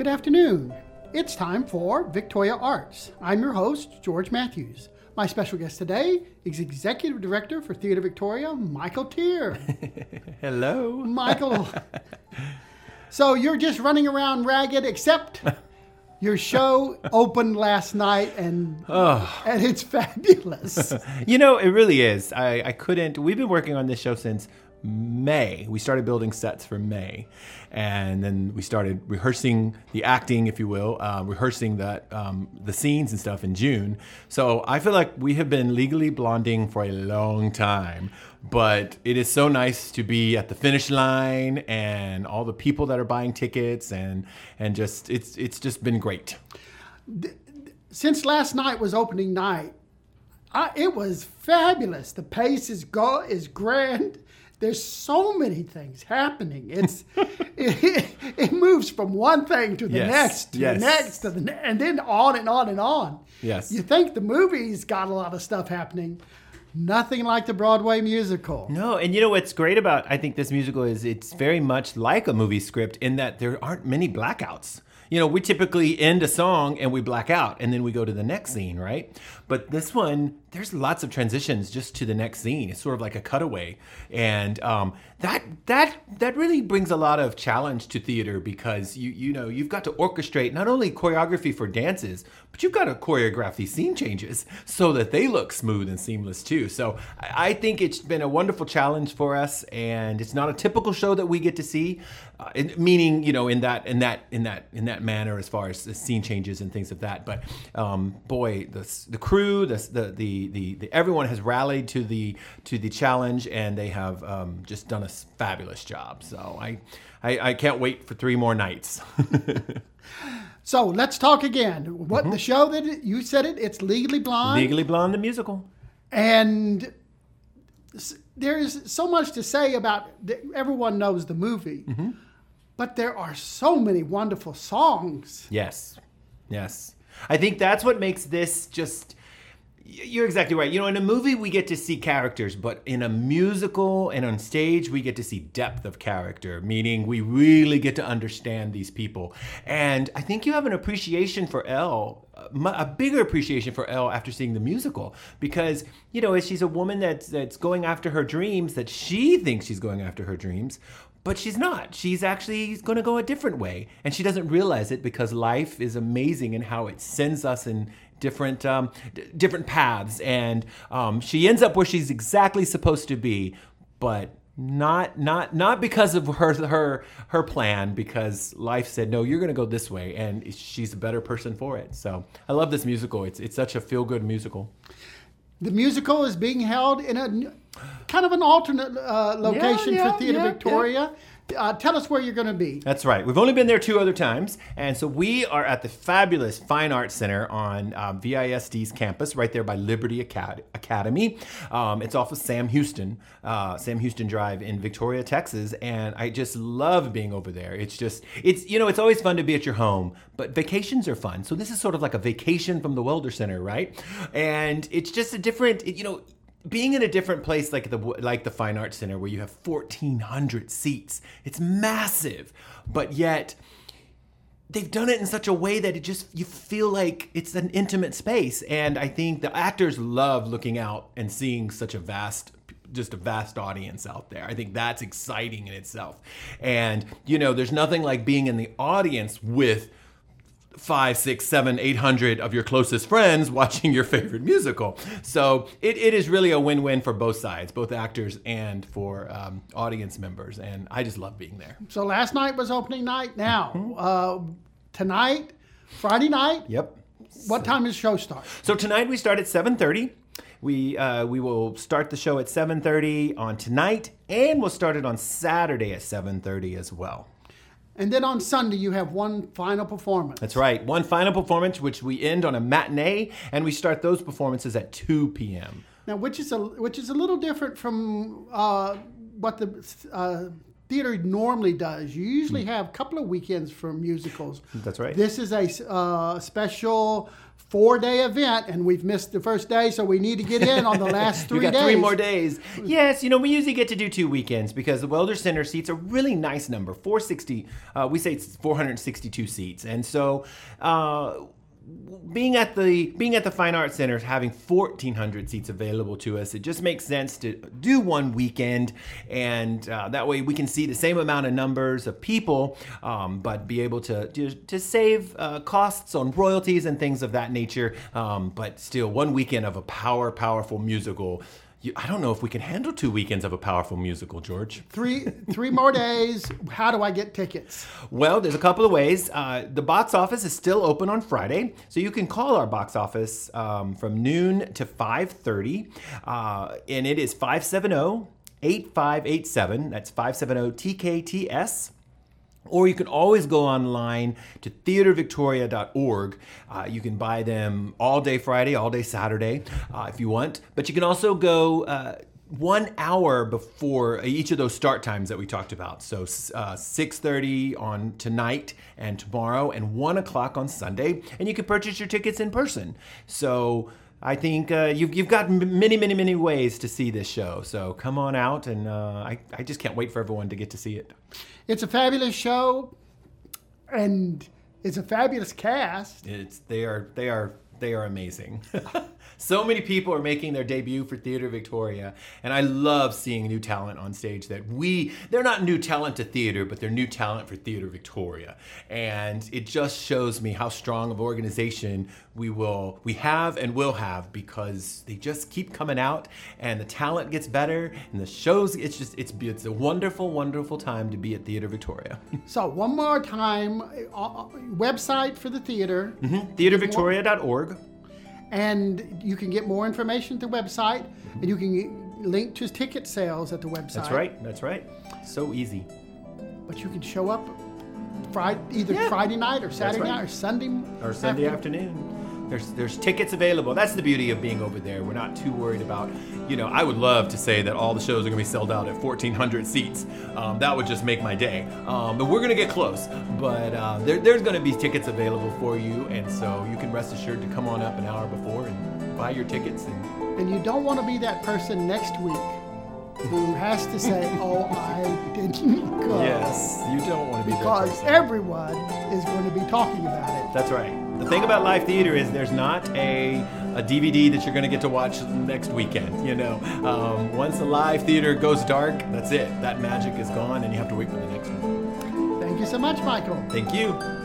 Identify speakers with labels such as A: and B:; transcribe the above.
A: Good afternoon. It's time for Victoria Arts. I'm your host, George Matthews. My special guest today is Executive Director for Theatre Victoria, Michael Tier.
B: Hello.
A: Michael. so you're just running around ragged, except your show opened last night and and it's fabulous.
B: You know, it really is. I, I couldn't. We've been working on this show since May. We started building sets for May, and then we started rehearsing the acting, if you will, uh, rehearsing that um, the scenes and stuff in June. So I feel like we have been legally blonding for a long time. But it is so nice to be at the finish line and all the people that are buying tickets and and just it's it's just been great.
A: Since last night was opening night, I, it was fabulous. The pace is go is grand. There's so many things happening. It's it, it moves from one thing to the
B: Yes,
A: next to
B: yes.
A: the next to the ne- and then on and on and on.
B: Yes.
A: You think the movie's got a lot of stuff happening. Nothing like the Broadway musical.
B: No, and you know what's great about I think this musical is it's very much like a movie script in that there aren't many blackouts. You know, we typically end a song and we black out and then we go to the next scene, right? But this one, there's lots of transitions just to the next scene. It's sort of like a cutaway, and um, that that that really brings a lot of challenge to theater because you you know you've got to orchestrate not only choreography for dances, but you've got to choreograph these scene changes so that they look smooth and seamless too. So I I think it's been a wonderful challenge for us, and it's not a typical show that we get to see, uh, in, meaning you know in that in that in that in that manner as far as the scene changes and things of that. But um, boy, the the crew, the the, the the everyone has rallied to the to the challenge, and they have um, just done a fabulous job. So I. I, I can't wait for three more nights.
A: So let's talk again. What the show that it- you said it? It's Legally Blonde.
B: Mm-hmm. Legally Blonde, the musical.
A: and there's so much to say about everyone knows the movie
B: Mm-hmm.
A: But there are so many wonderful songs
B: Yes. Yes. I think that's what makes this just you're exactly right. You know, in a movie, we get to see characters, but in a musical and on stage, we get to see depth of character, meaning we really get to understand these people. And I think you have an appreciation for Elle, a bigger appreciation for Elle after seeing the musical, because, you know, she's a woman that's, that's going after her dreams, that she thinks she's going after her dreams, but she's not. She's actually going to go a different way, and she doesn't realize it because life is amazing in how it sends us in different um, d- different paths, and um, she ends up where she's exactly supposed to be, but not not not because of her her her plan because life said no you're going to go this way and she's a better person for it. So i love this musical. It's it's such a feel good musical
A: the musical is being held in a kind of an alternate uh, location
B: yeah,
A: for theater
B: yeah,
A: victoria Uh, tell us where you're going to be
B: That's right. We've only been there two other times, and so we are at the fabulous Fine Arts Center on um, VISD's campus, right there by Liberty Acad- Academy. Um, it's off of Sam Houston, uh, Sam Houston Drive in Victoria, Texas, and I just love being over there. It's just, it's you know, it's always fun to be at your home, but vacations are fun. So this is sort of like a vacation from the Welder Center, right? And it's just a different, you know being in a different place like the like the Fine Arts Center where you have 1400 seats it's massive but yet they've done it in such a way that it just you feel like it's an intimate space and i think the actors love looking out and seeing such a vast just a vast audience out there. I think that's exciting in itself. And, you know, there's nothing like being in the audience with five, six, seven, eight hundred of your closest friends watching your favorite musical. So it, it is really a win win for both sides, both actors and for um, audience members. And I just love being there.
A: so last night was opening night now uh, tonight friday night
B: Yep.
A: what time does show start
B: So tonight we start at 7:30. We uh, we will start the show at 7:30 on tonight, and we'll start it on Saturday at 7:30 as well.
A: And then on sunday you have one final performance
B: That's right. One final performance, which we end on a matinee, and we start those performances at 2 p.m.
A: Now, which is a which is a little different from uh, what the uh, theater normally does. You usually have a couple of weekends for musicals.
B: That's right.
A: This is a uh, special four day event, and we've missed the first day, so we need to get in on the last three
B: got
A: days.
B: three more days. Yes, you know, we usually get to do two weekends because the Welder Center seats a really nice number 460. Uh, we say it's 462 seats. And so, uh, being at the being at the Fine Arts Center, having 1,400 seats available to us, it just makes sense to do one weekend, and uh, that way we can see the same amount of numbers of people, um, but be able to to, to save uh, costs on royalties and things of that nature. Um, but still, one weekend of a power, powerful musical. You, I don't know if we can handle two weekends of a powerful musical, George.
A: Three three more days. How do I get tickets?
B: Well, there's a couple of ways. Uh, the box office is still open on Friday, so you can call our box office um, from noon to 5:30, uh, and it is 570-8587. That's 570-TKTS. Or you can always go online to theatervictoria.org. Uh, you can buy them all day Friday, all day Saturday, uh, if you want. But you can also go uh, one hour before each of those start times that we talked about. So uh, 6.30 on tonight and tomorrow, and 1 o'clock on Sunday. And you can purchase your tickets in person. So I think uh, you've, you've got many, many, many ways to see this show. So come on out, and uh, I, I just can't wait for everyone to get to see it.
A: It's a fabulous show, and it's a fabulous cast.
B: It's they are they are they are amazing. so many people are making their debut for Theater Victoria, and I love seeing new talent on stage that we they're not new talent to theater, but they're new talent for Theater Victoria. And it just shows me how strong of organization we will we have and will have because they just keep coming out and the talent gets better and the shows it's just it's it's a wonderful wonderful time to be at Theater Victoria.
A: So one more time, uh, website for the theater,
B: mm-hmm. theatervictoria.org
A: and you can get more information at the website, and you can link to ticket sales at the website.
B: That's right. That's right. So easy.
A: But you can show up Friday, either yeah. Friday night or Saturday right. night or Sunday
B: or Sunday afternoon. afternoon. There's there's tickets available. That's the beauty of being over there. We're not too worried about, you know, I would love to say that all the shows are going to be sold out at 1,400 seats. Um, that would just make my day. Um, but we're going to get close. But uh, there, there's going to be tickets available for you, and so you can rest assured to come on up an hour before and buy your tickets. And,
A: and you don't want to be that person next week who has to say, "Oh, I didn't go."
B: Yes, you don't want to
A: be because everyone is going to be talking about it.
B: That's right. The thing about live theater is there's not a a DVD that you're going to get to watch next weekend. You know, um, once the live theater goes dark, that's it. That magic is gone, and you have to wait for the next one.
A: Thank you so much, Michael.
B: Thank you.